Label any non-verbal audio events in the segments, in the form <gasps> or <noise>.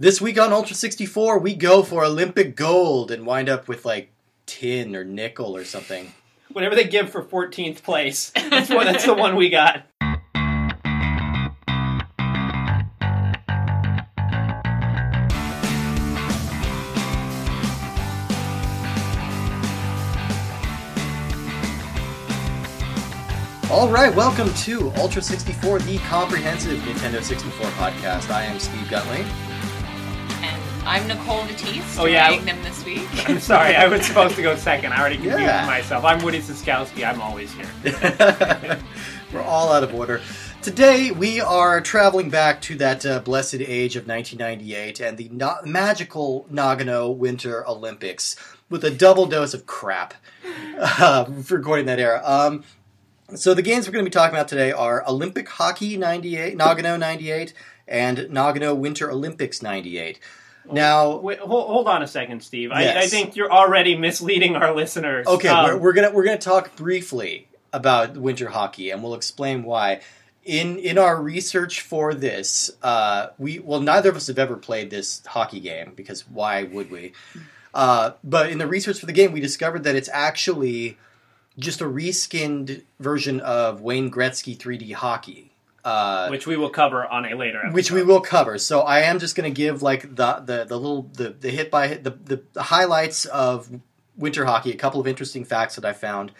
This week on Ultra 64, we go for Olympic gold and wind up with like tin or nickel or something. Whatever they give for 14th place. <laughs> That's, what, that's the one we got. All right, welcome to Ultra 64, the comprehensive Nintendo 64 podcast. I am Steve Gutley. And I'm Nicole Natisse, Oh, yeah. doing them this week. <laughs> I'm sorry, I was supposed to go second. I already confused Yeah. myself. I'm Woody Siskowski. I'm always here. <laughs> We're all out of order. Today, we are traveling back to that uh, blessed age of 1998 and the no- magical Nagano Winter Olympics with a double dose of crap <laughs> uh, for recording that era. Um, so, the games we're going to be talking about today are Olympic Hockey 98, Nagano 98, and Nagano Winter Olympics 98. Now, Wait, hold, hold on a second, Steve. I, I think you're already misleading our listeners. Okay, Um, we're, we're gonna we're gonna talk briefly about winter hockey, and we'll explain why. In in our research for this, uh, we well neither of us have ever played this hockey game because why would we? Uh, but in the research for the game, we discovered that it's actually just a reskinned version of Wayne Gretzky 3D hockey. Uh, which we will cover on a later episode. which we will cover. So I am just going to give like the the the little the the hit by hit the, the the highlights of winter hockey. A couple of interesting facts that I found.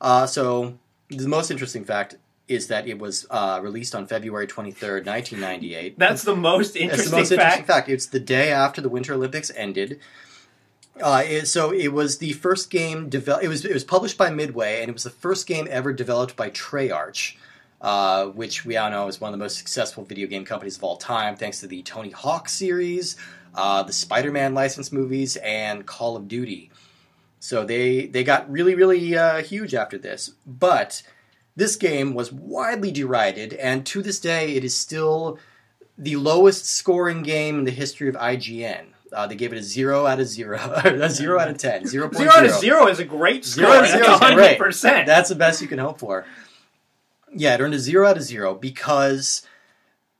Uh, so the most interesting fact is that it was uh, released on February twenty third, nineteen ninety eight. That's the most It's interesting the most fact. interesting fact. It's the day after the Winter Olympics ended. Uh, it- so it was the first game developed. It was it was published by Midway, and it was the first game ever developed by Treyarch, uh, which we all know is one of the most successful video game companies of all time, thanks to the Tony Hawk series, uh, the Spider-Man licensed movies, and Call of Duty. So they they got really really uh, huge after this, but this game was widely derided, and to this day, it is still the lowest scoring game in the history of IGN. Uh, they gave it a zero out of zero, <laughs> a zero out of ten, zero point Zero to zero is a great score. Zero zero is great. <laughs> 100%. That's the best you can hope for. Yeah, it earned a zero out of zero because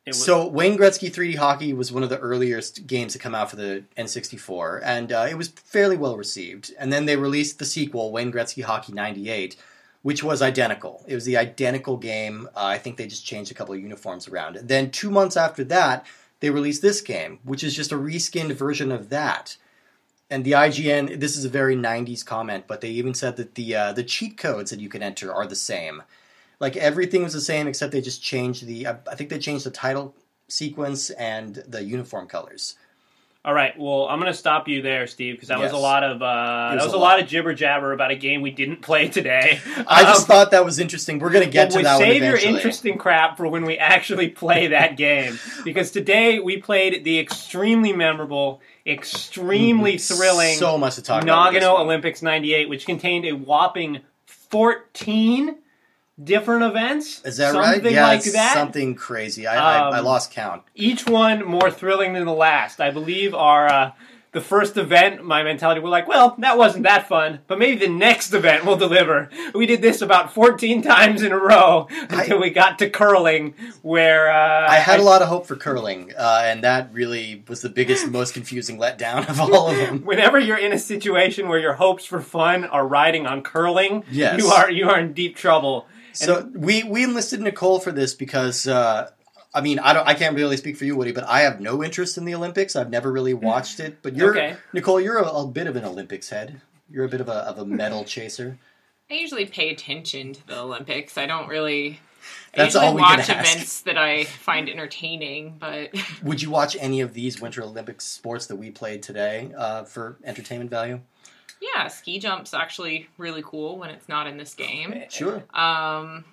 was- so Wayne Gretzky 3D Hockey was one of the earliest games to come out for the N64, and uh, it was fairly well received. And then they released the sequel, Wayne Gretzky Hockey 98, which was identical. It was the identical game. Uh, I think they just changed a couple of uniforms around. And Then two months after that, they released this game, which is just a reskinned version of that. And the IGN, this is a very '90s comment, but they even said that the uh, the cheat codes that you can enter are the same. Like everything was the same except they just changed the. I I think they changed the title sequence and the uniform colors. All right, well, I'm going to stop you there, Steve, because that was a lot of uh, It that was was a lot. lot of jibber jabber about a game we didn't play today. <laughs> I just Um, thought that was interesting. We're gonna get But to we that one save your interesting crap for when we actually play that game. Because today we played the extremely memorable, extremely thrilling Mm-hmm. So much to talk about. Nagano. Olympics 98, which contained a whopping 14 different events. Is that something right? Yeah, like that. something crazy. I, I, I Um, lost count. Each one more thrilling than the last. I believe our. Uh, the first event, my mentality was like, well, that wasn't that fun, but maybe the next event will deliver. We did this about 14 times in a row until we got to curling, where uh, I had a lot of hope for curling, uh, and that really was the biggest, most confusing letdown of all of them. <laughs> Whenever you're in a situation where your hopes for fun are riding on curling, Yes. you are you are in deep trouble. So we we enlisted Nicole for this because uh, I mean I don't I can't really speak for you Woody, but I have no interest in the Olympics. I've never really watched it. But you're Okay. Nicole, you're a, a bit of an Olympics head. You're a bit of a of a medal chaser. I usually pay attention to the Olympics. I don't really. I That's usually all we can watch ask. events that I find entertaining, but Would you watch any of these Winter Olympics sports that we played today uh, for entertainment value? Yeah, ski jump's actually really cool when it's not in this game. Sure. Um,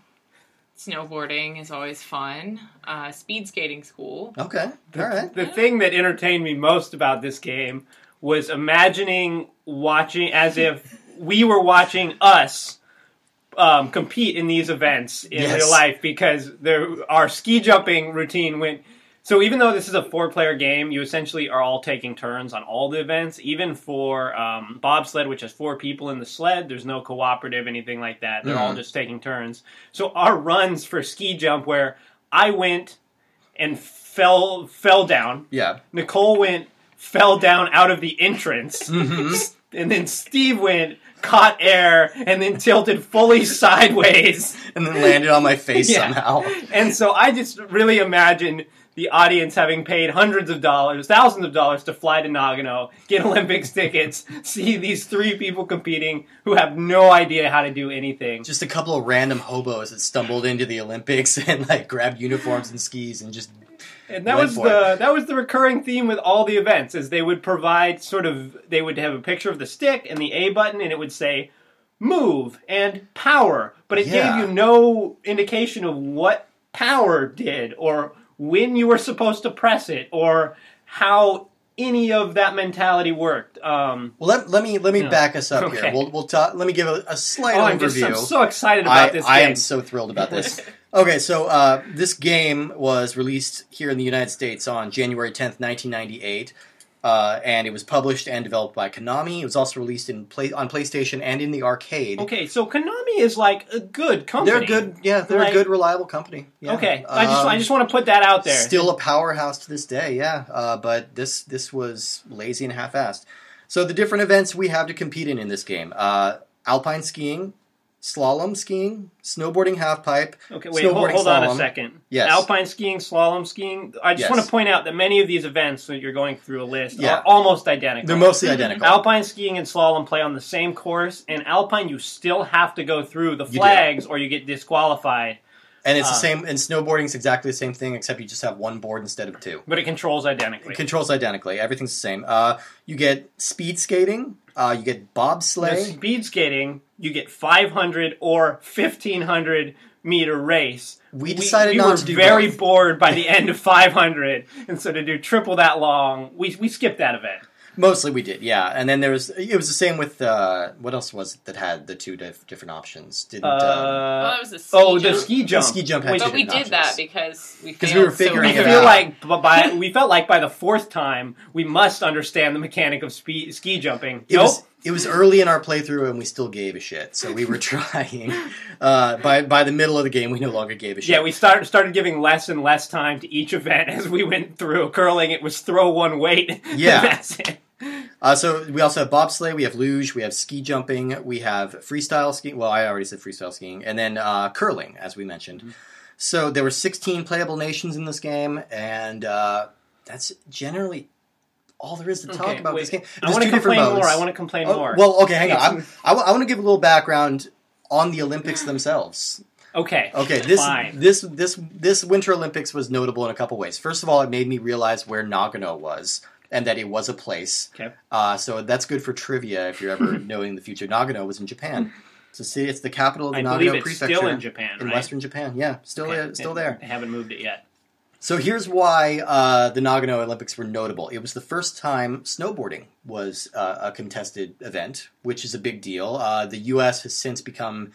snowboarding is always fun. Uh, speed skating's cool. Okay. All right. The thing that entertained me most about this game was imagining watching as if we were watching us um, compete in these events in Yes. real life because there, our ski jumping routine went. So even though this is a four-player game, you essentially are all taking turns on all the events. Even for um, bobsled, which has four people in the sled, there's no cooperative anything like that. They're all Mhm. just taking turns. So our runs for ski jump, where I went and fell fell down. Yeah. Nicole went fell down out of the entrance, Mhm. <laughs> and then Steve went caught air and then tilted fully <laughs> sideways. And then landed on my face Yeah. somehow. And so I just really imagine the audience having paid hundreds of dollars, thousands of dollars to fly to Nagano, get <laughs> Olympics tickets, see these three people competing who have no idea how to do anything. Just a couple of random hobos that stumbled into the Olympics <laughs> and like grabbed uniforms and skis and just And that was the that was the recurring theme with all the events is they would provide sort of they would have a picture of the stick and the A button and it would say move and power, but it Yeah. gave you no indication of what power did or when you were supposed to press it or how any of that mentality worked. Um, Well, let, let me let me Yeah. back us up Okay. here. We'll we'll talk. Let me give a, a slight oh, I'm overview. just I'm so excited about I, this I game. am so thrilled about this. <laughs> okay, so uh, this game was released here in the United States on January 10th, 1998. Uh, and it was published and developed by Konami. It was also released in play, on PlayStation and in the arcade. okay, so Konami is like a good company. They're good. Yeah, they're Like- a good, reliable company. Yeah. Okay, I just Um, I just want to put that out there. Still a powerhouse to this day, yeah. Uh, but this this was lazy and half-assed. So the different events we have to compete in in this game: uh, alpine skiing, slalom skiing, snowboarding halfpipe. Okay, wait, hold, Snowboarding hold on a second. Yes. Alpine skiing, slalom skiing. I just Yes. want to point out that many of these events that you're going through a list Yeah. are almost identical. They're mostly identical. Alpine skiing and slalom play on the same course, and Alpine you still have to go through the flags or you get disqualified. And it's the Uh, same. And snowboarding's exactly the same thing, except you just have one board instead of two. But it controls identically. It controls identically. Everything's the same. Uh, you get speed skating. Uh, you get the bobsleigh. speed skating, you get 500 or 1500 meter race. We decided we not were to do very both. bored by the end of 500, and so to do triple that long, we we skipped that event. Mostly we did, yeah. And then there was it was the same with uh, what else was it that had the two dif- different options? Didn't Uh, um, well, that was a ski oh, jump. the ski jump. ski jump had Which- two But we different did that options. because we failed were so figuring we it feel out. like by we felt like by the fourth time we must understand the mechanic of speed, ski jumping. It nope. was it was early in our playthrough and we still gave a shit. So we were <laughs> trying. Uh, by by the middle of the game, we no longer gave a shit. yeah, we started started giving less and less time to each event as we went through. Curling, it was throw one weight. Yeah. <laughs> That's it. Uh, so we also have bobsleigh, we have luge, we have ski jumping, we have freestyle skiing. Well, I already said freestyle skiing, and then uh, curling, as we mentioned. Mm-hmm. So there were 16 playable nations in this game, and uh, that's generally all there is to talk Okay, about wait. this game. I want to complain more. I want to complain Oh, more. Well, okay, hang on. I'm, I, want to give a little background on the Olympics <gasps> themselves. okay. Okay, this Fine. this this this Winter Olympics was notable in a couple ways. First of all, it made me realize where Nagano was and that it was a place. Okay. Uh, so that's good for trivia if you're ever <laughs> knowing the future. Nagano was in Japan. So see. It's the capital of the I Nagano believe it's Prefecture still in Japan, in right? Western Japan. Yeah, still Okay. there, still there. They haven't moved it yet. So here's why uh, the Nagano Olympics were notable. It was the first time snowboarding was uh, a contested event, which is a big deal. Uh, the U.S. has since become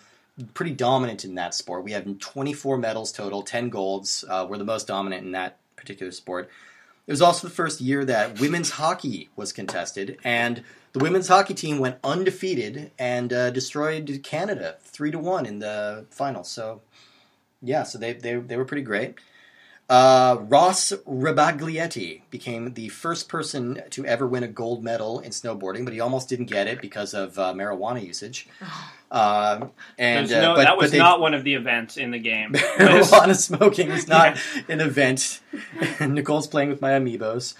pretty dominant in that sport. We have 24 medals total, 10 golds. Uh, we're the most dominant in that particular sport. It was also the first year that women's hockey was contested, and the women's hockey team went undefeated and uh, destroyed Canada three to one in the finals. So, yeah, so they they, they were pretty great. Uh, Ross Rebagliati became the first person to ever win a gold medal in snowboarding, but he almost didn't get it because of uh, marijuana usage. Uh, <sighs> and There's uh, no, but, that but was they- not one of the events in the game. <laughs> Marijuana <laughs> smoking was not <laughs> an event. Nicole's playing with my amiibos.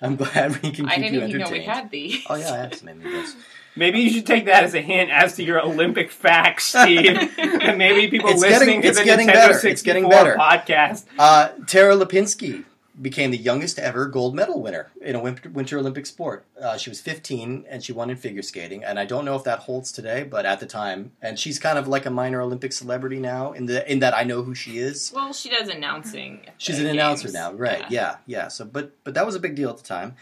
I'm glad we can I keep didn't you even know entertained. we had these. Oh yeah, I have some amiibos. Maybe you should take that as a hint as to your Olympic facts, Steve. <laughs> and maybe people It's listening getting- to it's the getting Nintendo better. It's 64 getting better. podcast. Uh, Tara Lipinski became the youngest ever gold medal winner in a Winter, winter Olympic sport. Uh, she was 15 and she won in figure skating. And I don't know if that holds today, but at the time, and she's kind of like a minor Olympic celebrity now in the in that I know who she is. Well, she does announcing. She's the an announcer now, right? Yeah. yeah, So, but but that was a big deal at the time.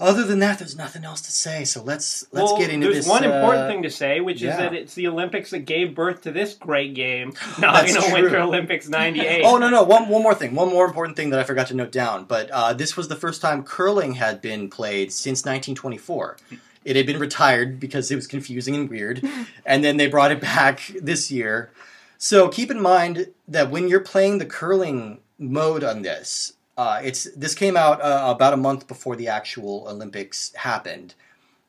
Other than that, there's nothing else to say. So let's let's well, get into there's this. one important uh, thing to say, which yeah. is that it's the Olympics that gave birth to this great game, <gasps> That's Nagano true. Winter Olympics '98. Oh no no one one more thing one more important thing that I forgot to note down. But uh, this was the first time curling had been played since 1924. It had been retired because it was confusing and weird, <laughs> and then they brought it back this year. So keep in mind that when you're playing the curling mode on this. Uh, it's this came out uh, about a month before the actual Olympics happened.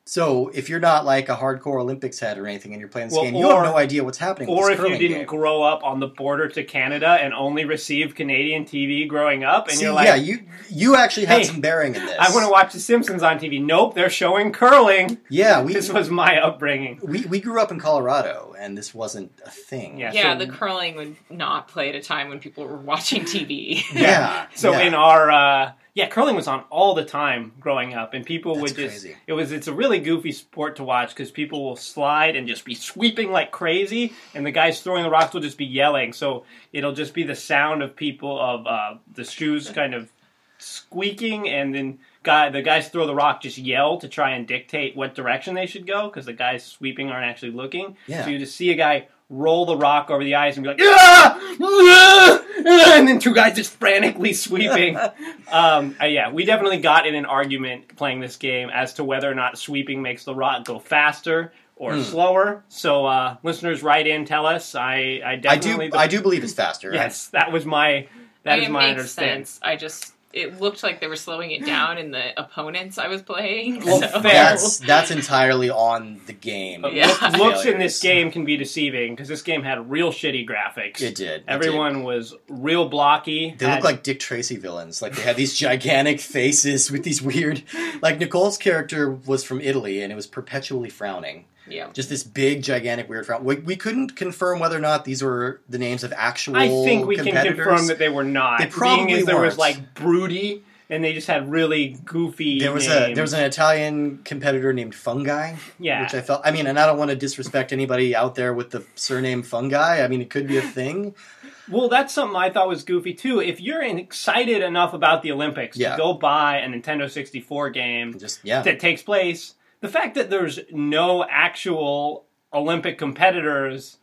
So if you're not like a hardcore Olympics head or anything, and you're playing this Well, game, you have no idea what's happening. with Or this if you didn't game. grow up on the border to Canada and only received Canadian TV growing up, and See, you're like, yeah, you you actually had Hey, some bearing in this. I want to watch The Simpsons on TV. Nope, they're showing curling. Yeah, <laughs> we This was my upbringing. we we grew up in Colorado, and this wasn't a thing. Yeah. Yeah, so- the curling would not play at a time when people were watching TV. <laughs> yeah. So yeah. in our uh, yeah, curling was on all the time growing up, and people That's would just crazy. it was it's a really goofy sport to watch because people will slide and just be sweeping like crazy, and the guys throwing the rocks will just be yelling. So it'll just be the sound of people of uh, the shoes kind of squeaking, and then guy the guys throw the rock just yell to try and dictate what direction they should go because the guys sweeping aren't actually looking. Yeah. So you just see a guy roll the rock over the ice and be like, "Ah! Ah! <laughs> Ah!" and then two guys just frantically sweeping. <laughs> um, uh, yeah, we definitely got in an argument playing this game as to whether or not sweeping makes the rock go faster or Hmm. slower. So uh, listeners, write in, tell us. I, I I definitely do I do believe it's faster. Yes, that was my that is my makes understanding. sense. I just it looked like they were slowing it down in the opponents I was playing. Well, so. That's that's entirely on the game. Yeah. look- looks in this game can be deceiving because this game had real shitty graphics. It did. it Everyone was real blocky. They had- look like Dick Tracy villains. Like they had these gigantic faces with these weird. Like Nicole's character was from Italy, and it was perpetually frowning. Yeah. Just this big, gigantic, weird frown. We, we couldn't confirm whether or not these were the names of actual. I think we can confirm that they were not. They probably there was like broody, and they just had really goofy. There was names. a there was an Italian competitor named Fungi, yeah. which I felt. I mean, and I don't want to disrespect anybody out there with the surname Fungi. I mean, it could be a thing. Well, that's something I thought was goofy too. If you're excited enough about the Olympics Yeah. to go buy a Nintendo 64 game Just yeah, that takes place, the fact that there's no actual Olympic competitors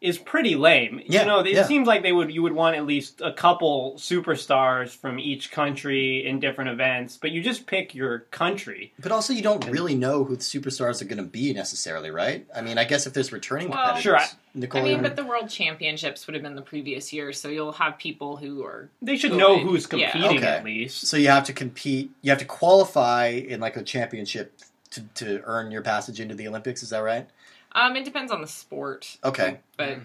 is pretty lame. Yeah, you know, it yeah. seems like they would you would want at least a couple superstars from each country in different events, but you just pick your country. but also you don't really know who the superstars are going to be necessarily, right? I mean, I guess if there's returning Well, competitors, Sure, I- Nicole, I mean, but the World Championships would have been the previous year, so you'll have people who are They should Good. know who's Yeah. competing Okay. at least. so you have to compete. You have to qualify in like a championship to, to earn your passage into the Olympics. Is that right? Um, it depends on the sport, Okay, but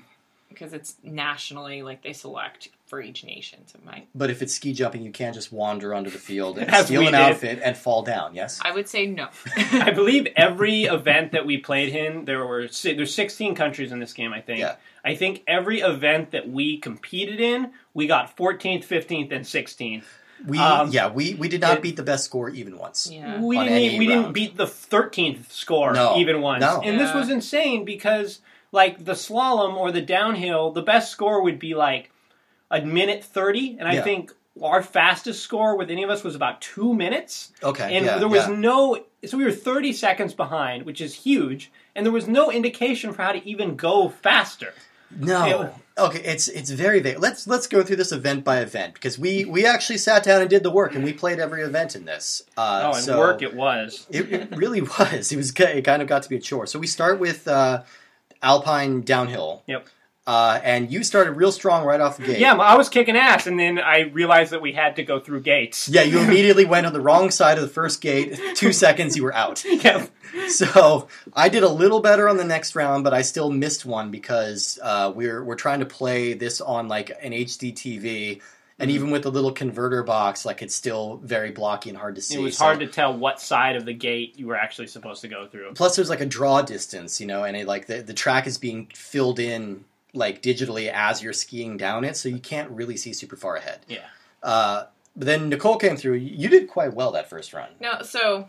because it's nationally, like they select for each nation, so it might. but if it's ski jumping, you can't just wander onto the field and <laughs> As steal we an did. outfit and fall down. Yes. I would say no. <laughs> I believe <laughs> every event that we played in, there were si- there's 16 countries in this game. I think. Yeah. I think every event that we competed in, we got 14th, 15th, and 16th. We Um, yeah we we did not it- beat the best score even once. yeah. We On didn't. any We didn't beat the 13th score No. even once. No. And this was insane because like the slalom or the downhill, the best score would be like a minute 30, and I think our fastest score with any of us was about two minutes. Okay. and yeah, there was yeah. no so we were 30 seconds behind which is huge and there was no indication for how to even go faster No. Okay, it's it's very vague. Let's let's go through this event by event because we we actually sat down and did the work and we played every event in this. Uh, oh and so work it was It, it really <laughs> was. It was it kind of got to be a chore. So we start with uh, Alpine downhill. Yep. Uh, and you started real strong right off the gate. yeah i was kicking ass and then i realized that we had to go through gates Yeah, you <laughs> immediately went on the wrong side of the first gate. Two seconds, you were out. <laughs> yeah So I did a little better on the next round, but I still missed one because uh, we're we're trying to play this on like an HD TV, and even with the little converter box, like it's still very blocky and hard to see. it was So- hard to tell what side of the gate you were actually supposed to go through Plus, there's like a draw distance, you know, and it, like the the track is being filled in like digitally as you're skiing down it, so you can't really see super far ahead. Yeah. Uh, but then Nicole came through. You did quite well that first run. No, so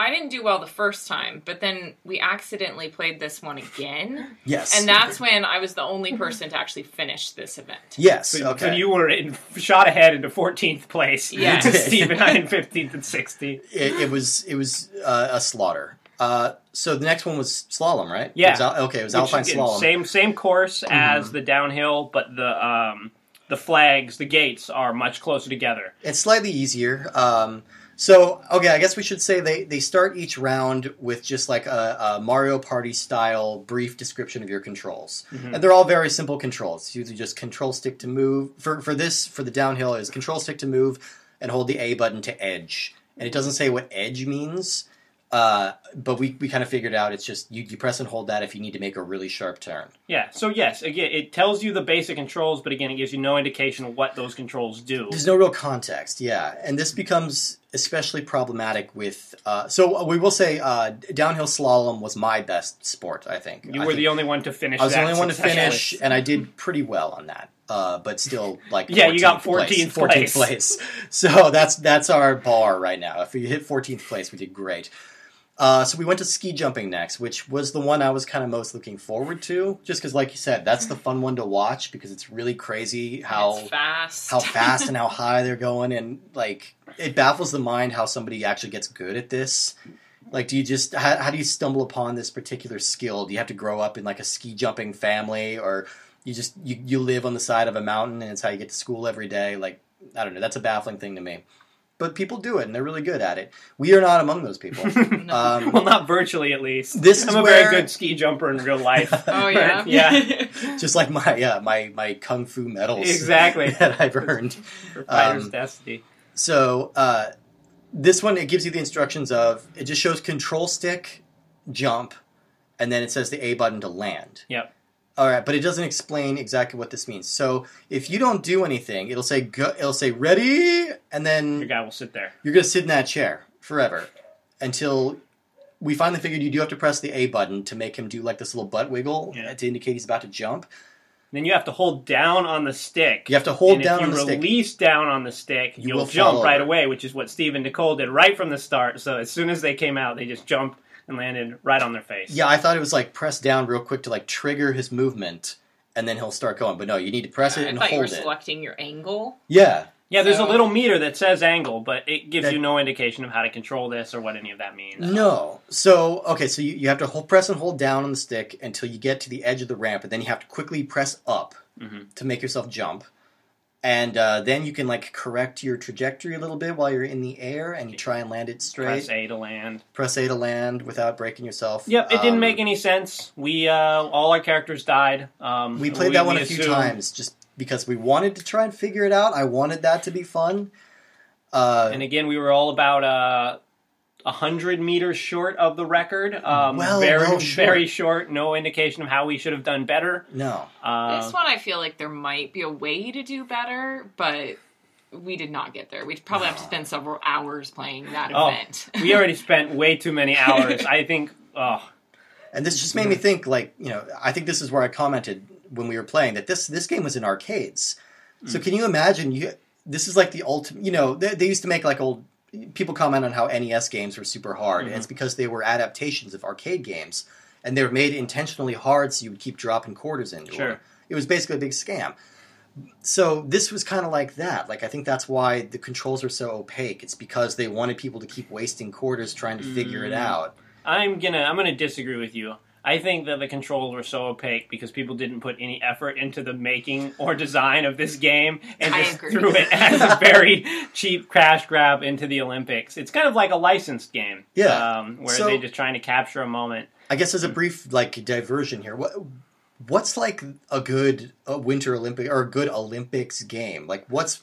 I didn't do well the first time, but then we accidentally played this one again, <laughs> Yes. and that's when I was the only person to actually finish this event. yes. so, okay. so you were in, shot ahead into 14th place Yes. <laughs> to Steve and I in 15th and 16th it, it was it was uh, a slaughter. Uh, so the next one was slalom, right? Yeah. It was al- okay, it was Which, alpine slalom. Mm-hmm. Same same course as the downhill, but the um, the flags, the gates are much closer together. It's slightly easier. Um, So, okay, I guess we should say they, they start each round with just like a, a Mario Party style brief description of your controls. Mhm. And they're all very simple controls. It's usually just control stick to move. For, for this, for the downhill, is control stick to move and hold the A button to edge. And it doesn't say what edge means, uh, but we, we kind of figured out it's just you, you press and hold that if you need to make a really sharp turn. Yeah. So yes, again, it tells you the basic controls, but again, it gives you no indication of what those controls do. There's no real context, yeah, and this becomes especially problematic with. Uh, so we will say uh, downhill slalom was my best sport. I think You I were think the only one to finish. I was the only one to finish, and I did pretty well on that. Uh, but still, like Yeah, you got 14th 14th place. 14th place. <laughs> So that's that's our bar right now. If we hit 14th place, we did great. Uh, so we went to ski jumping next, which was the one I was kind of most looking forward to, just because, like you said, that's the fun one to watch because it's really crazy how it's fast. how <laughs> fast and how high they're going and like it baffles the mind how somebody actually gets good at this. Like do you just how, how do you stumble upon this particular skill? Do you have to grow up in like a ski jumping family or you just you, you live on the side of a mountain and it's how you get to school every day? Like i don't know that's a baffling thing to me but people do it and they're really good at it we are not among those people <laughs> No. um, well, not virtually, at least. This I'm a where- very good ski jumper in real life. <laughs> oh <laughs> yeah. yeah. just like my yeah my my kung fu medals Exactly. that i've earned For Fighter's Um, Destiny. So uh, this one it gives you the instructions of it just shows control stick, jump, and then it says the A button to land. Yep. All right, but it doesn't explain exactly what this means. So if you don't do anything, it'll say go, it'll say ready, and then Your guy will sit there. you're gonna sit in that chair forever until we finally figured you do have to press the A button to make him do like this little butt wiggle Yeah. to indicate he's about to jump. Then you have to hold down on the stick. You have to hold and down if on you the stick. release down on the stick, You you will jump right away, which is what Steve and Nicole did right from the start. So as soon as they came out, they just jumped and landed right on their face. Yeah, I thought it was like press down real quick to like trigger his movement, and then he'll start going. But no, you need to press it I and thought you were it. selecting your angle. Yeah, Yeah, there's a So- little meter that says angle, but it gives That- you no indication of how to control this or what any of that means. No. So okay, so you, you have to hold, press and hold down on the stick until you get to the edge of the ramp, and then you have to quickly press up Mhm. to make yourself jump. And uh, then you can like correct your trajectory a little bit while you're in the air, and you try and land it straight. Press A to land. Press A to land without breaking yourself. Yep, it didn't Um, make any sense. We uh, all our characters died. Um, We played that one a few times just because we wanted to try and figure it out. I wanted that to be fun. Uh, And again, we were all about uh, a hundred meters short of the record. Um, Well, very, well short. very short. No indication of how we should have done better. no. Uh, this one, I feel like there might be a way to do better, but we did not get there. We'd probably have to spend several hours playing that Oh, event. we <laughs> already spent way too many hours. I think. Oh, And this just made me think, like, you know, I think this is where I commented when we were playing that this this game was in arcades. So can you imagine? You this is like the ultimate. You know, they, they used to make like old. People comment on how NES games were super hard, and it's because they were adaptations of arcade games, and they were made intentionally hard so you would keep dropping quarters into Sure. them. It was basically a big scam. So this was kind of like that. Like I think that's why the controls are so opaque. It's because they wanted people to keep wasting quarters trying to figure it Mm. out. I'm gonna I'm gonna disagree with you. I think that the controls were so opaque because people didn't put any effort into the making or design of this game and I just agree. threw it as a very cheap crash grab into the Olympics. It's kind of like a licensed game, Yeah. um, where So- they're just trying to capture a moment. I guess as a brief like diversion here, what what's like a good a Winter Olympic or a good Olympics game? Like what's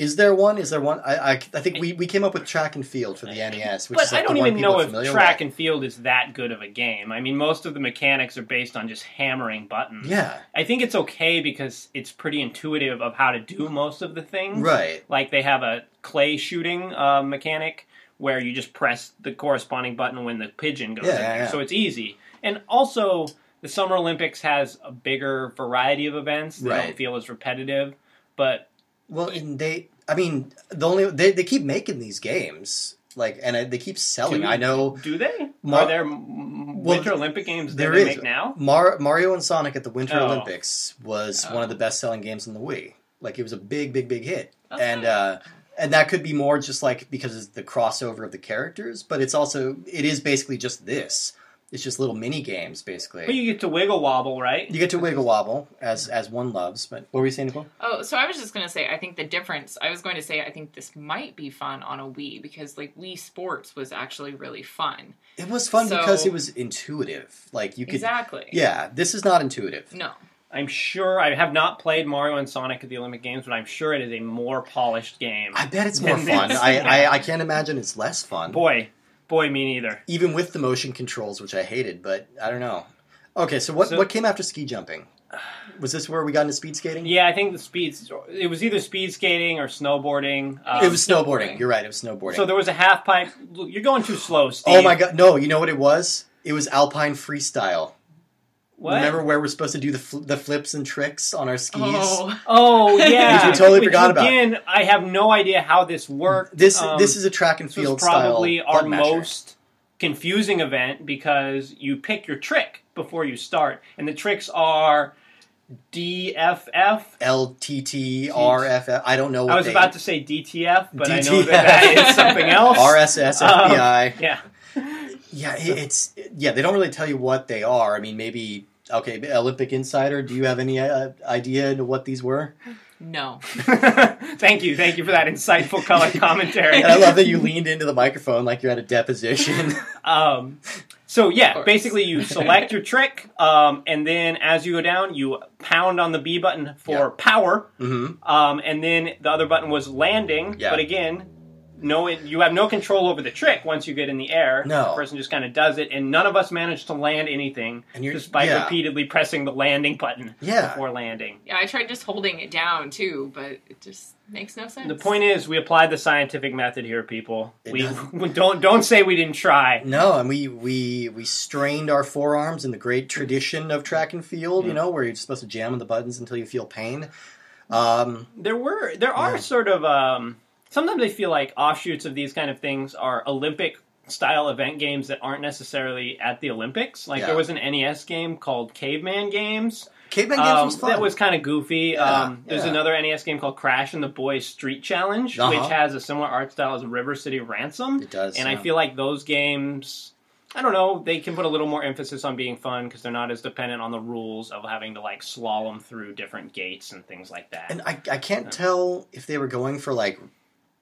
is there one? Is there one? I I, I think we, we came up with track and field for the NES, which But is like I don't even know if track with. and field is that good of a game. I mean, most of the mechanics are based on just hammering buttons. Yeah, I think it's okay because it's pretty intuitive of how to do most of the things. right. Like they have a clay shooting uh, mechanic where you just press the corresponding button when the pigeon goes Yeah, in yeah, there. yeah. So it's easy. And also, the Summer Olympics has a bigger variety of events. They Right. don't feel as repetitive. But Well, and they, I mean, the only they, they keep making these games like, and they keep selling. do, I know Do they? Mar- Are there m- Well, Winter Olympic games there they is. make now? Mar- Mario and Sonic at the Winter Oh. Olympics was one of the best selling games in the Wii. Like it was a big, big, big hit, and uh, and that could be more just like because it's the crossover of the characters, but it's also it is basically just this. It's just little mini games, basically. But you get to wiggle wobble, right? You get to wiggle wobble as as one loves. But what were you saying, Nicole? Oh, so I was just gonna say, I think the difference. I was going to say, I think this might be fun on a Wii because like Wii Sports was actually really fun. It was fun So- because it was intuitive. Like you could. Exactly. Yeah, this is not intuitive. No. I'm sure I have not played Mario and Sonic at the Olympic Games, but I'm sure it is a more polished game. I bet it's <laughs> more fun. I, I I can't imagine it's less fun. Boy, boy, me neither. Even with the motion controls, which I hated, but I don't know. Okay, so what So- what came after ski jumping? Was this where we got into speed skating? Yeah, I think the speeds. It was either speed skating or snowboarding. Um, it was snowboarding. snowboarding. You're right. It was snowboarding. So there was a half pipe. You're going too slow, Steve. oh my god! No, you know what it was? It was alpine freestyle. What? Remember where we're supposed to do the fl- the flips and tricks on our skis? Oh. Oh <laughs> yeah, Which we totally Which, forgot about. Again, I have no idea how this worked. This Um, this is a track and this field was probably style our button masher. most confusing event because you pick your trick before you start, and the tricks are DFF. LTT RFF. I don't know what I was they, about to say DTF, but I know that that is something else. <laughs> RSS Um, FBI. Yeah. Yeah, it's yeah. They don't really tell you what they are. I mean, maybe okay. Olympic Insider. Do you have any uh, idea into what these were? No. <laughs> thank you, thank you for that insightful color <laughs> commentary. And I love that you leaned into the microphone like you're at a deposition. <laughs> Um, so yeah, basically you select your trick, um, and then as you go down, you pound on the B button for Yeah. power, hmm um, and then the other button was landing. Yeah. But again, no, you have no control over the trick once you get in the air. No. the person just kind of does it, and none of us managed to land anything, And you're- despite yeah. repeatedly pressing the landing button Yeah. before landing. Yeah, I tried just holding it down too, but it just makes no sense. The point is, we applied the scientific method here, people. It we doesn't- <laughs> don't don't say we didn't try. No, and we we we strained our forearms in the great tradition of track and field. You know, where you're supposed to jam on the buttons until you feel pain. Um, there were there are Yeah. sort of um, sometimes I feel like offshoots of these kind of things are Olympic style event games that aren't necessarily at the Olympics. Like Yeah. there was an NES game called Caveman Games. Caveman Games Um, was fun. that was kind of goofy. Yeah, um, there's yeah. another NES game called Crash and the Boys Street Challenge, Uh-huh. which has a similar art style as River City Ransom. it does, And I feel like those games, I don't know, they can put a little more emphasis on being fun because they're not as dependent on the rules of having to like slalom through different gates and things like that. And I, I can't tell if they were going for like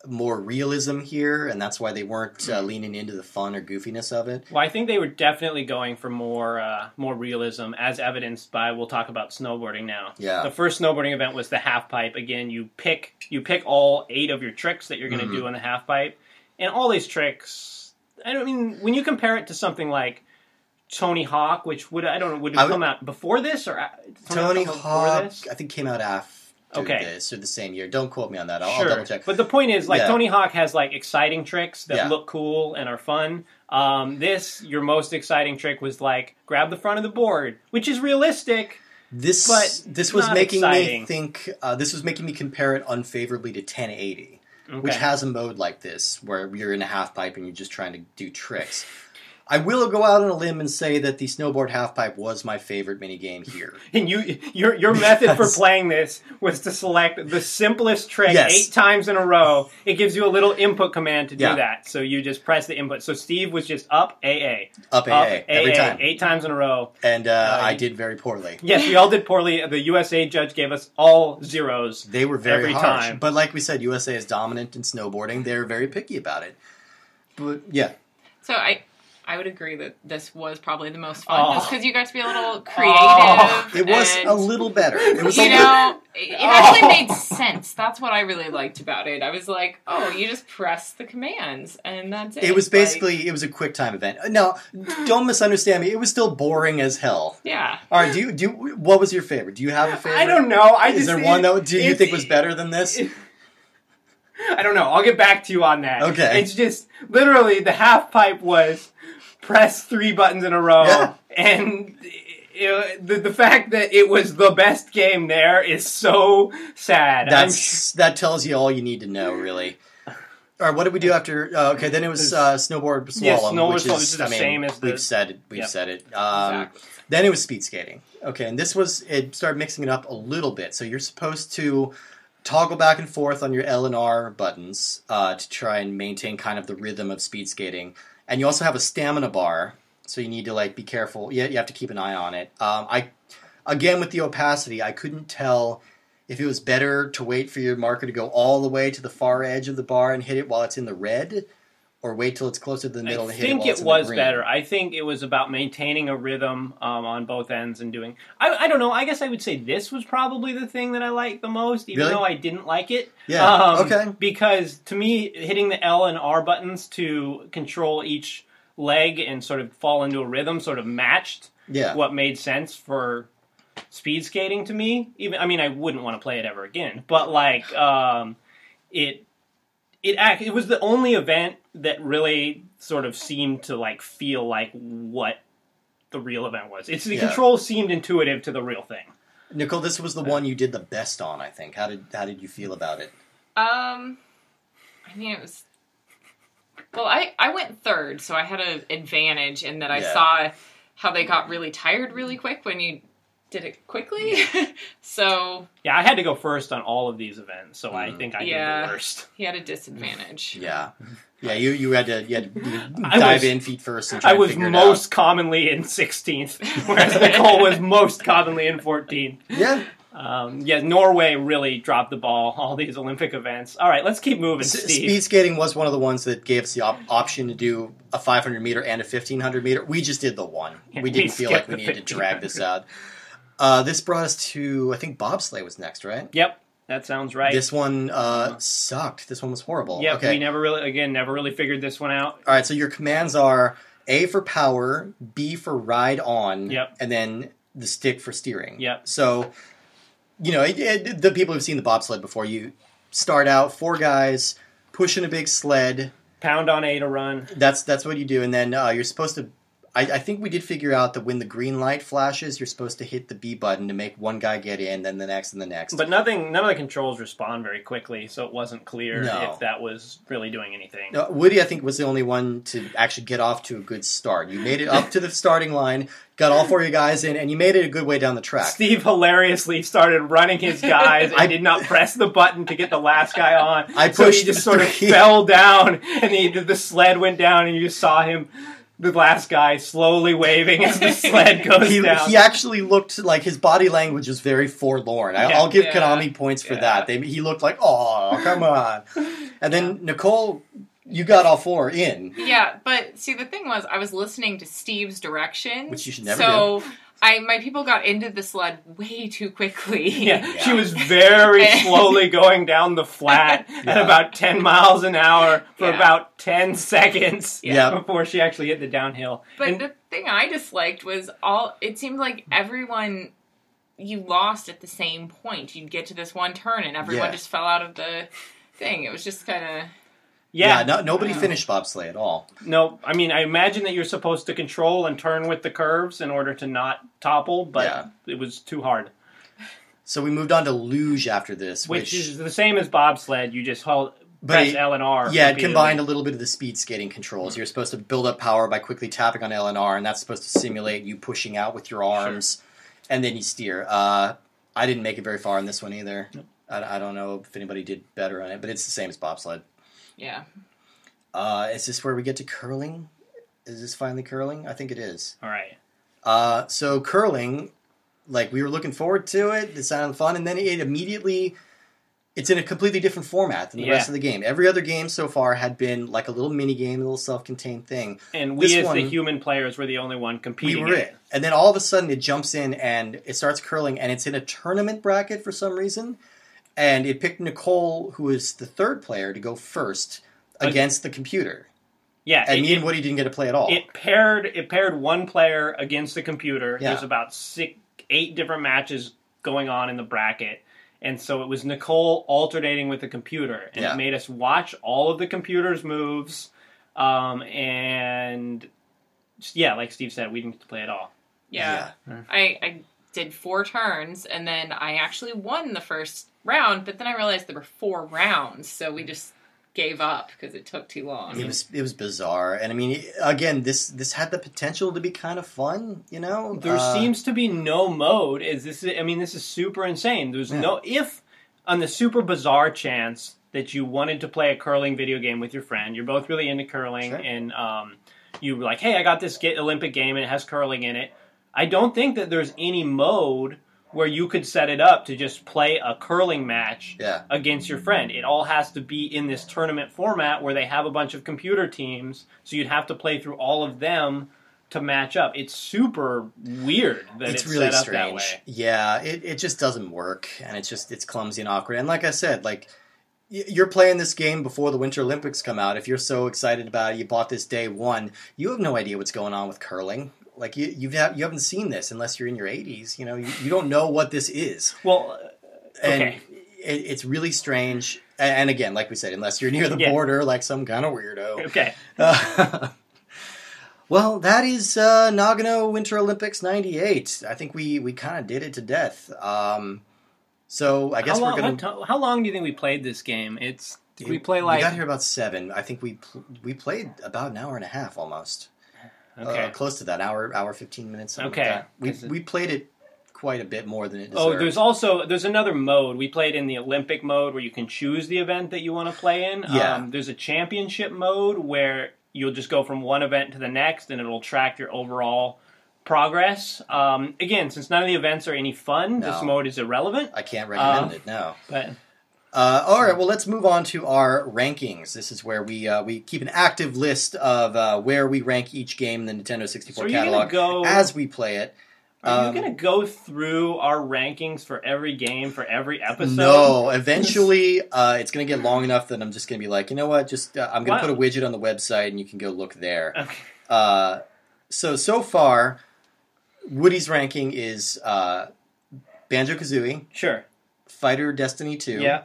more realism here, and that's why they weren't uh, leaning into the fun or goofiness of it. Well, I think they were definitely going for more uh, more realism, as evidenced by we'll talk about snowboarding now. Yeah. The first snowboarding event was the half pipe. Again, you pick you pick all eight of your tricks that you're going to Mhm. do on the half pipe, and all these tricks. I don't mean when you compare it to something like Tony Hawk, which would I don't know would would- come out before this or a- Tony Hawk? I think, came out after Okay. this or the same year. Don't quote me on that. I'll, I'll Sure, double check. but the point is, like Yeah. Tony Hawk has like exciting tricks that Yeah. look cool and are fun. Um, this, your most exciting trick was like grab the front of the board, which is realistic. This but this was making exciting. me think. Uh, this was making me compare it unfavorably to 1080, which has a mode like this where you're in a half pipe and you're just trying to do tricks. I will go out on a limb and say that the snowboard halfpipe was my favorite mini game here. <laughs> And you, your your method for playing this was to select the simplest trick Yes. eight times in a row. It gives you a little input command to do Yeah. that. So you just press the input. So Steve was just up AA, Up AA up every AA, time, eight times in a row. and uh, Uh, I you- did very poorly. Yes, we all did poorly. The USA judge gave us all zeros. They were very Every harsh. time. But like we said, USA is dominant in snowboarding. They're very picky about it. But yeah, So I I would agree that this was probably the most fun, Oh. just because you got to be a little oh. creative. Oh. it was and, a little better. It was You little, know, it, it oh. actually Oh. made sense. That's what I really liked about it. I was like, oh, you just press the commands and that's it. It was Like, basically it was a quick time event. Uh, no, don't misunderstand me. It was still boring as hell. yeah. All right, do you do you, what was your favorite? Do you have a favorite? I don't know. I Is just there one that do you think was better than this? <laughs> I don't know. I'll get back to you on that. Okay. It's just literally the half pipe was press three buttons in a row, Yeah. and it, the the fact that it was the best game there is so sad. I'm That's that tells you all you need to know, really. All right, what did we do after? Uh, okay, then it was uh, snowboard slalom, Yeah, snowboard which is, is the I mean, same as the- we've said it. We've Yep. said it. Um, Exactly. Then it was speed skating. Okay, and this was it started mixing it up a little bit. So you're supposed to toggle back and forth on your L and R buttons uh, to try and maintain kind of the rhythm of speed skating. And you also have a stamina bar so you need to like be careful. Yeah, you have to keep an eye on it. Um, I again with the opacity, I couldn't tell if it was better to wait for your marker to go all the way to the far edge of the bar and hit it while it's in the red, or wait till it's closer to the middle I it think it the was better. I think it was about maintaining a rhythm um, on both ends and doing. I, I don't know. I guess I would say this was probably the thing that I liked the most, even Really? though I didn't like it. Yeah. Um, okay. Because to me, hitting the L and R buttons to control each leg and sort of fall into a rhythm sort of matched Yeah. what made sense for speed skating to me. Even I mean, I wouldn't want to play it ever again, but like um, it. It act, it was the only event that really sort of seemed to like feel like what the real event was. It's the Yeah. controls seemed intuitive to the real thing. Nicole, this was the one you did the best on. I think. How did how did you feel about it? Um, I mean, it was. Well, I I went third, so I had an advantage in that I Yeah. saw how they got really tired really quick when you did it quickly. <laughs> so Yeah, I had to go first on all of these events, so I Mm. think I did Yeah. the worst. he had a disadvantage. <laughs> Yeah. Yeah, you, you had to you had to dive was- in feet first and try I to was it most commonly in 16th, whereas Nicole was most commonly in 14th. Yeah, Um, yeah, Norway really dropped the ball. All these Olympic events. All right, let's keep moving, S- Steve. speed skating was one of the ones that gave us the op- option to do a 500 meter and a 1500 meter. We just did the one. Yeah, we we didn't feel like we needed to drag this out. Uh, this brought us to I think bobsleigh was next, right? Yep, that sounds right. This one uh, sucked. This one was horrible. yep, okay. we never really, again, never really figured this one out. All right, so your commands are A for power, B for ride on, Yep. and then the stick for steering. Yep. So, you know, it, it, the people who've seen the bobsled before, you start out four guys pushing a big sled. Pound on A to run. That's that's what you do, and then uh, you're supposed to. I, I think we did figure out that when the green light flashes, you're supposed to hit the B button to make one guy get in, then the next, and the next. But nothing, none of the controls respond very quickly, so it wasn't clear No. if that was really doing anything. Uh, Woody, I think, was the only one to actually get off to a good start. You made it up to the starting line, got all four of you guys in, and you made it a good way down the track. Steve hilariously started running his guys <laughs> I- did not press the button to get the last guy on. I pushed so he just sort of fell down, and the, the sled went down, and you just saw him, the last guy, slowly waving as the sled <laughs> goes He, down. he actually looked like his body language was very forlorn. I, Yeah. I'll give Yeah. Konami points for Yeah. that. They, he looked like, oh, come on. <laughs> And then Nicole, you got all four in. Yeah, but see, the thing was, I was listening to Steve's directions, Which you should never so I my people got into the sled way too quickly. <laughs> Yeah, Yeah. <laughs> she was very slowly going down the flat <laughs> at about 10 miles an hour for Yeah. about 10 seconds Yeah. before she actually hit the downhill. But And- the thing I disliked was all. It seemed like everyone you lost at the same point. You'd get to this one turn, and everyone Yeah. just fell out of the thing. It was just kind of. Yeah, no, nobody finished bobsleigh at all. No, I mean, I imagine that you're supposed to control and turn with the curves in order to not topple, but Yeah. it was too hard. So we moved on to luge after this, Which, which, is the same as bobsled. You just hold But press it- L and R. yeah, it combined a little bit of the speed skating controls. You're supposed to build up power by quickly tapping on L and R, and that's supposed to simulate you pushing out with your arms, and then you steer. Uh, I didn't make it very far in this one either. I, I don't know if anybody did better on it, but it's the same as bobsled. Yeah. Uh, is this where we get to curling? Is this finally curling? I think it is. All right. Uh, so curling, like we were looking forward to it. It sounded fun, and then it immediately. It's in a completely different format than the Yeah. rest of the game. Every other game so far had been like a little mini game, a little self-contained thing. And we, This as the human players, were the only one competing. We were in it, and then all of a sudden it jumps in and it starts curling, and it's in a tournament bracket for some reason, and it picked Nicole, who is the third player, to go first against the computer, Yeah, and it, me and Woody didn't get to play at all. it paired it paired one player against the computer. Yeah. There's about six, eight different matches going on in the bracket, and so it was Nicole alternating with the computer, and Yeah. it made us watch all of the computer's moves, um, and yeah, like Steve said, we didn't get to play at all. Yeah. I, I did four turns, and then I actually won the first round, but then I realized there were four rounds, so we just gave up because it took too long. It was it was bizarre, and I mean, again, this this had the potential to be kind of fun, you know. There Uh, seems to be no mode. Is this? I mean, this is super insane. There's Yeah. no if on the super bizarre chance that you wanted to play a curling video game with your friend. You're both really into curling, Sure. and um, you were like, hey, I got this Olympic game and it has curling in it. I don't think that there's any mode where you could set it up to just play a curling match Yeah. against your friend. It all has to be in this tournament format where they have a bunch of computer teams, so you'd have to play through all of them to match up. It's super weird that it's it's, really set up strange. that way. Yeah, it, it just doesn't work, and it's just it's clumsy and awkward. And like I said, like you're playing this game before the Winter Olympics come out. If you're so excited about it, you bought this day one. You have no idea what's going on with curling. Like you you've ha- you haven't seen this unless you're in your 80s. You know, you, you don't know what this is, Well, and Okay. it, it's really strange. And again, like we said, unless you're near the Yeah. border, like some kind of weirdo. okay. Uh, <laughs> well, that is uh, Nagano Winter Olympics '98. I think we we kind of did it to death. Um, so I guess how long, we're gonna. ti- how long do you think we played this game? It's did we play like we got here about seven. I think we pl- we played about an hour and a half almost. Okay. Uh, close to that hour, hour fifteen minutes. Something Okay. like that. We it- we played it quite a bit more than it deserved. Oh, there's also there's another mode. We played in the Olympic mode where you can choose the event that you want to play in. Yeah. Um, there's a championship mode where you'll just go from one event to the next, and it'll track your overall progress. Um, again, since none of the events are any fun, this mode is irrelevant. I can't recommend Um, it. No. But Uh, all right, well, let's move on to our rankings. This is where we uh, we keep an active list of uh, where we rank each game in the Nintendo 64 So are you gonna catalog go- as we play it. are Um, you going to go through our rankings for every game for every episode? No, eventually uh, it's going to get long enough that I'm just going to be like, you know what? Just uh, I'm going to put a widget on the website and you can go look there. Okay. Uh, so so far, Woody's ranking is uh, Banjo Kazooie, Sure. Fighter Destiny 2, Yeah.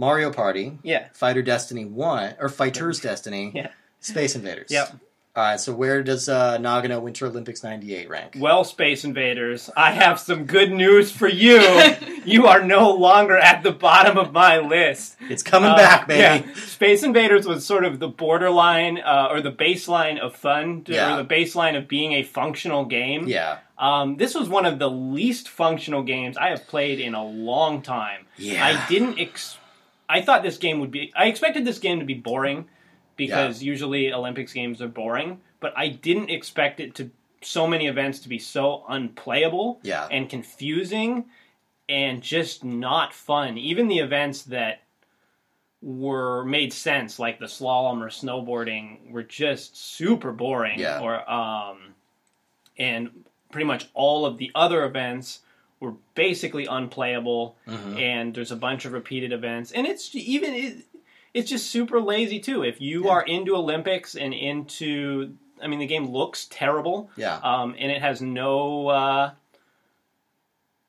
Mario Party, Yeah. Fighter Destiny 1, or Fighters Destiny, Yeah. Space Invaders. Yep. All right, so where does uh, Nagano Winter Olympics 98 rank? Well, Space Invaders, I have some good news for you. <laughs> you are no longer at the bottom of my list. It's coming Uh, back, baby. Yeah, Space Invaders was sort of the borderline uh, or the baseline of fun, to, Yeah. or the baseline of being a functional game. Yeah. Um, this was one of the least functional games I have played in a long time. Yeah. I didn't. Ex- I thought this game would be. I expected this game to be boring because usually Olympics games are boring, but I didn't expect it to so many events to be so unplayable Yeah. and confusing and just not fun. Even the events that were made sense, like the slalom or snowboarding, were just super boring. Yeah. Or um, and pretty much all of the other events were basically unplayable. Mhm. And there's a bunch of repeated events, and it's even it, it's just super lazy too. If you Yeah. are into Olympics and into, I mean, the game looks terrible Yeah. um, and it has no uh,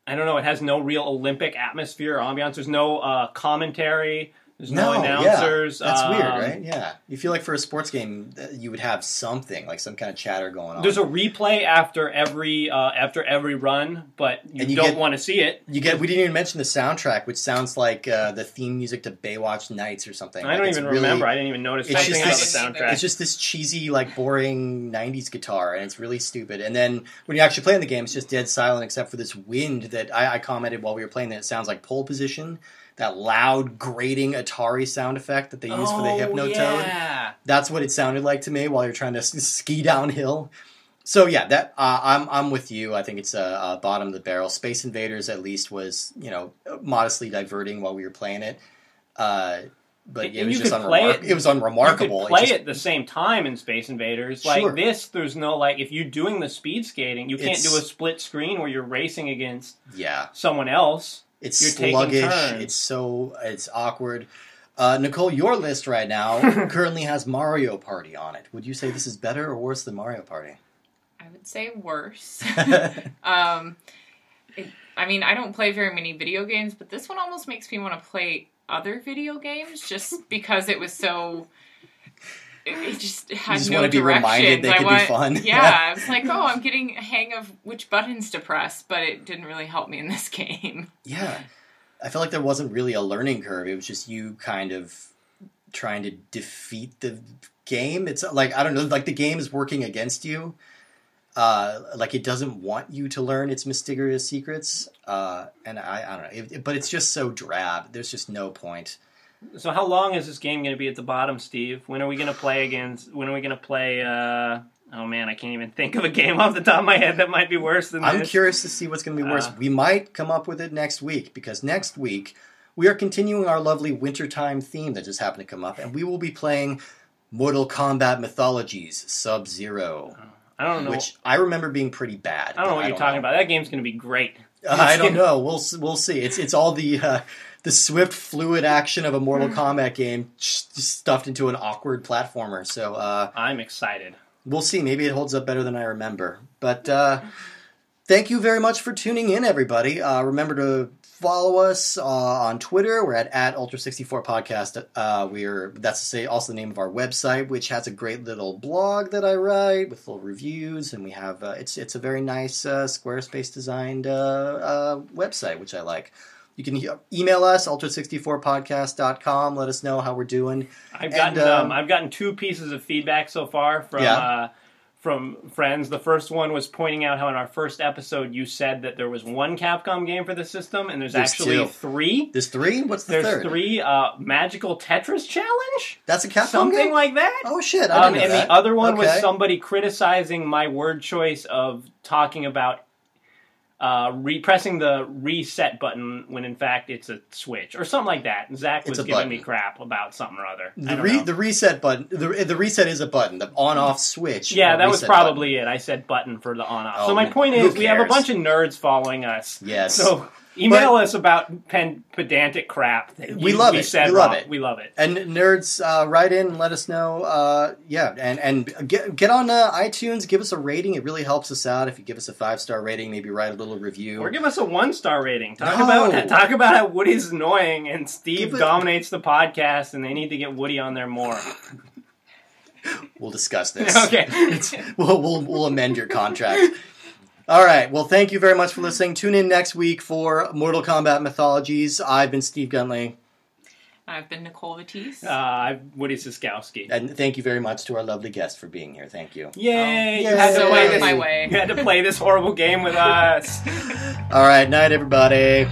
I don't know. It has no real Olympic atmosphere or ambiance. There's no uh, commentary. There's no, announcers. Yeah. That's weird, um, right? Yeah. You feel like for a sports game, uh, you would have something like some kind of chatter going on. There's a replay after every uh, after every run, but you, you don't want to see it. you get. We didn't even mention the soundtrack, which sounds like uh, the theme music to Baywatch Nights or something. I Like, don't even really- remember. I didn't even notice It's anything just about the this- soundtrack. It's just this cheesy, like boring '90s guitar, and it's really stupid. And then when you actually play in the game, it's just dead silent, except for this wind that I, I commented while we were playing. That it sounds like pole position. That loud, grating Atari sound effect that they use for the Oh, Hypnotoad. Yeah. That's what it sounded like to me while you're trying to ski downhill. So yeah, that uh, I'm I'm with you. I think it's a, uh bottom of the barrel. Space Invaders at least was you know modestly diverting while we were playing it. Uh, but And it was just unremarkable. it- It was unremarkable. You could play just- it at the same time in Space Invaders. Like Sure. this, there's no like if you're doing the speed skating, you can't It's- do a split screen where you're racing against Yeah, someone else. It's You're sluggish. It's so it's awkward. Uh, Nicole, your list right now <laughs> currently has Mario Party on it. Would you say this is better or worse than Mario Party? I would say worse. <laughs> <laughs> um, it, I mean, I don't play very many video games, but this one almost makes me want to play other video games just because it was so. It, just had just no wanna be reminded they could be want, fun. Yeah, I was like, oh, I'm getting a hang of which buttons to press, but it didn't really help me in this <laughs> game. Yeah. I felt like there wasn't really a learning curve. It was just you kind of trying to defeat the game. It's like I don't know, like the game is working against you. Uh, like it doesn't want you to learn its mysterious secrets. Uh, and I, I don't know, it, it- but it's just so drab. There's just no point. So how long is this game going to be at the bottom, Steve? When are we going to play against? When are we going to play? Uh, oh man, I can't even think of a game <laughs> off the top of my head that might be worse than this. I'm this. curious to see what's going to be worse. Uh. we might come up with it next week because next week we are continuing our lovely wintertime theme that just happened to come up, and we will be playing Mortal Kombat Mythologies Sub Zero, I don't know. which I remember being pretty bad. I don't know what you're talking about. That game's going to be great. Uh, <laughs> I don't know. We'll we'll see. It's it's all the uh, the swift, fluid action of a Mortal Kombat game stuffed into an awkward platformer. So uh, I'm excited. we'll see. Maybe it holds up better than I remember. But uh, thank you very much for tuning in, everybody. Uh, remember to follow us uh, on Twitter. We're at, at Ultra64 Podcast. Uh, we're that's to say also the name of our website, which has a great little blog that I write with little reviews, and we have uh, it's it's a very nice uh, Squarespace designed uh, uh, website, which I like. You can e- email us ultra64podcast.com. Let us know how we're doing. I've gotten And, um, um, I've gotten two pieces of feedback so far from Yeah. uh, from friends. The first one was pointing out how in our first episode you said that there was one Capcom game for the system, and there's, There's actually two. three. There's three. What's the There's third? three. Uh, Magical Tetris Challenge, That's a Capcom something game. like that. oh shit! I Um, know and that. the other one was somebody criticizing my word choice of talking about uh, repressing the reset button when in fact it's a switch or something like that. And Zach It's was giving button. me crap about something or other. The, re- the reset button. The, the reset is a button. The on-off switch. yeah, that was reset probably it. I said button for the on off. Oh, so my point is, we have a bunch of nerds following us. Yes. So email us about pen- pedantic crap. That We you- love we it. Said We love wrong. it. We love it. and nerds, uh, write in and let us know. Uh, yeah, and and get get on uh, iTunes. Give us a rating. It really helps us out if you give us a five star rating. Maybe write a little review. Or give us a one star rating. Talk No. about <laughs> talk about how Woody's annoying and Steve it- dominates the podcast, and they need to get Woody on there more. We'll discuss this. <laughs> okay. We'll, we'll we'll amend your contract. <laughs> All right. Well, thank you very much for listening. Tune in next week for Mortal Kombat Mythologies. I've been Steve Gunley, I've been Nicole Vatisse. Uh, I'm Woody Siskowski. and thank you very much to our lovely guest for being here. Thank you. Yay! Oh, You had to play this. my way. You had to play this horrible game with us. <laughs> All right. Night, everybody.